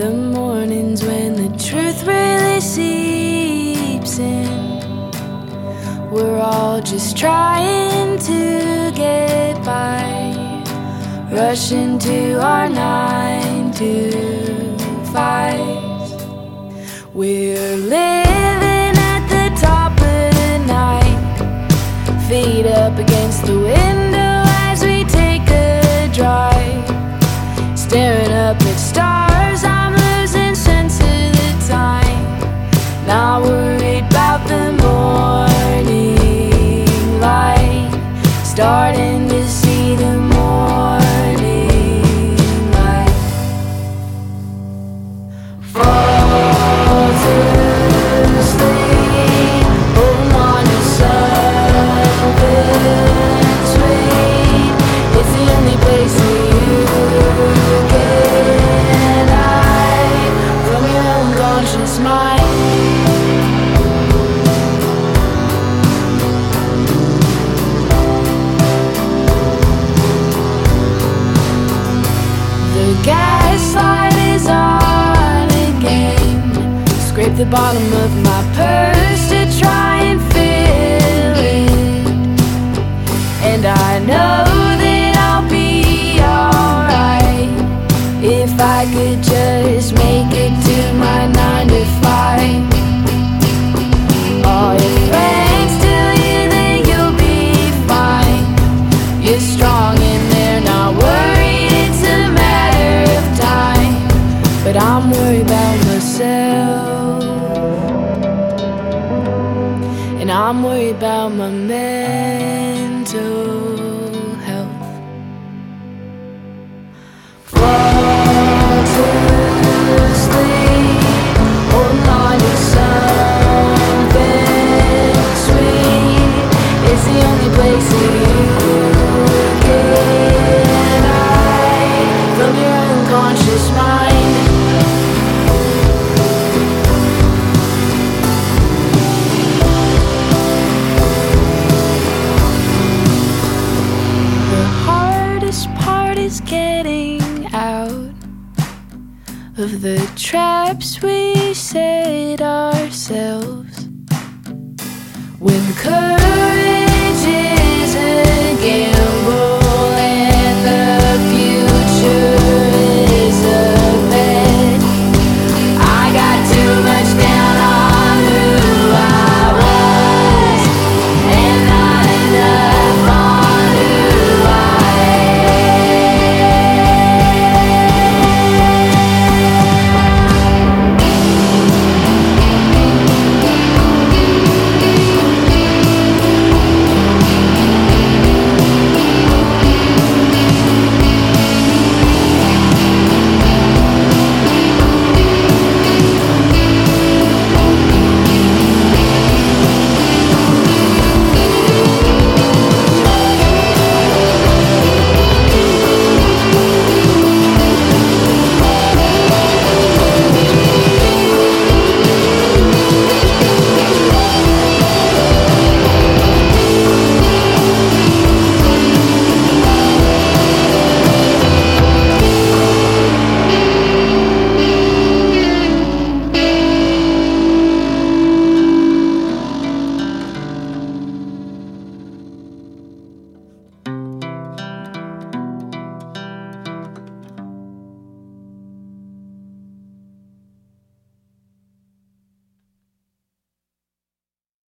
the mornings when the truth really seeps in. We're all just trying to get by, rushing to our nine to five. Not worried the bottom of my purse to try and fill it. And I know and I'm worried about my mental health. Fall to sleep, on something sweet. The only place you getting out of the traps we set ourselves. When courage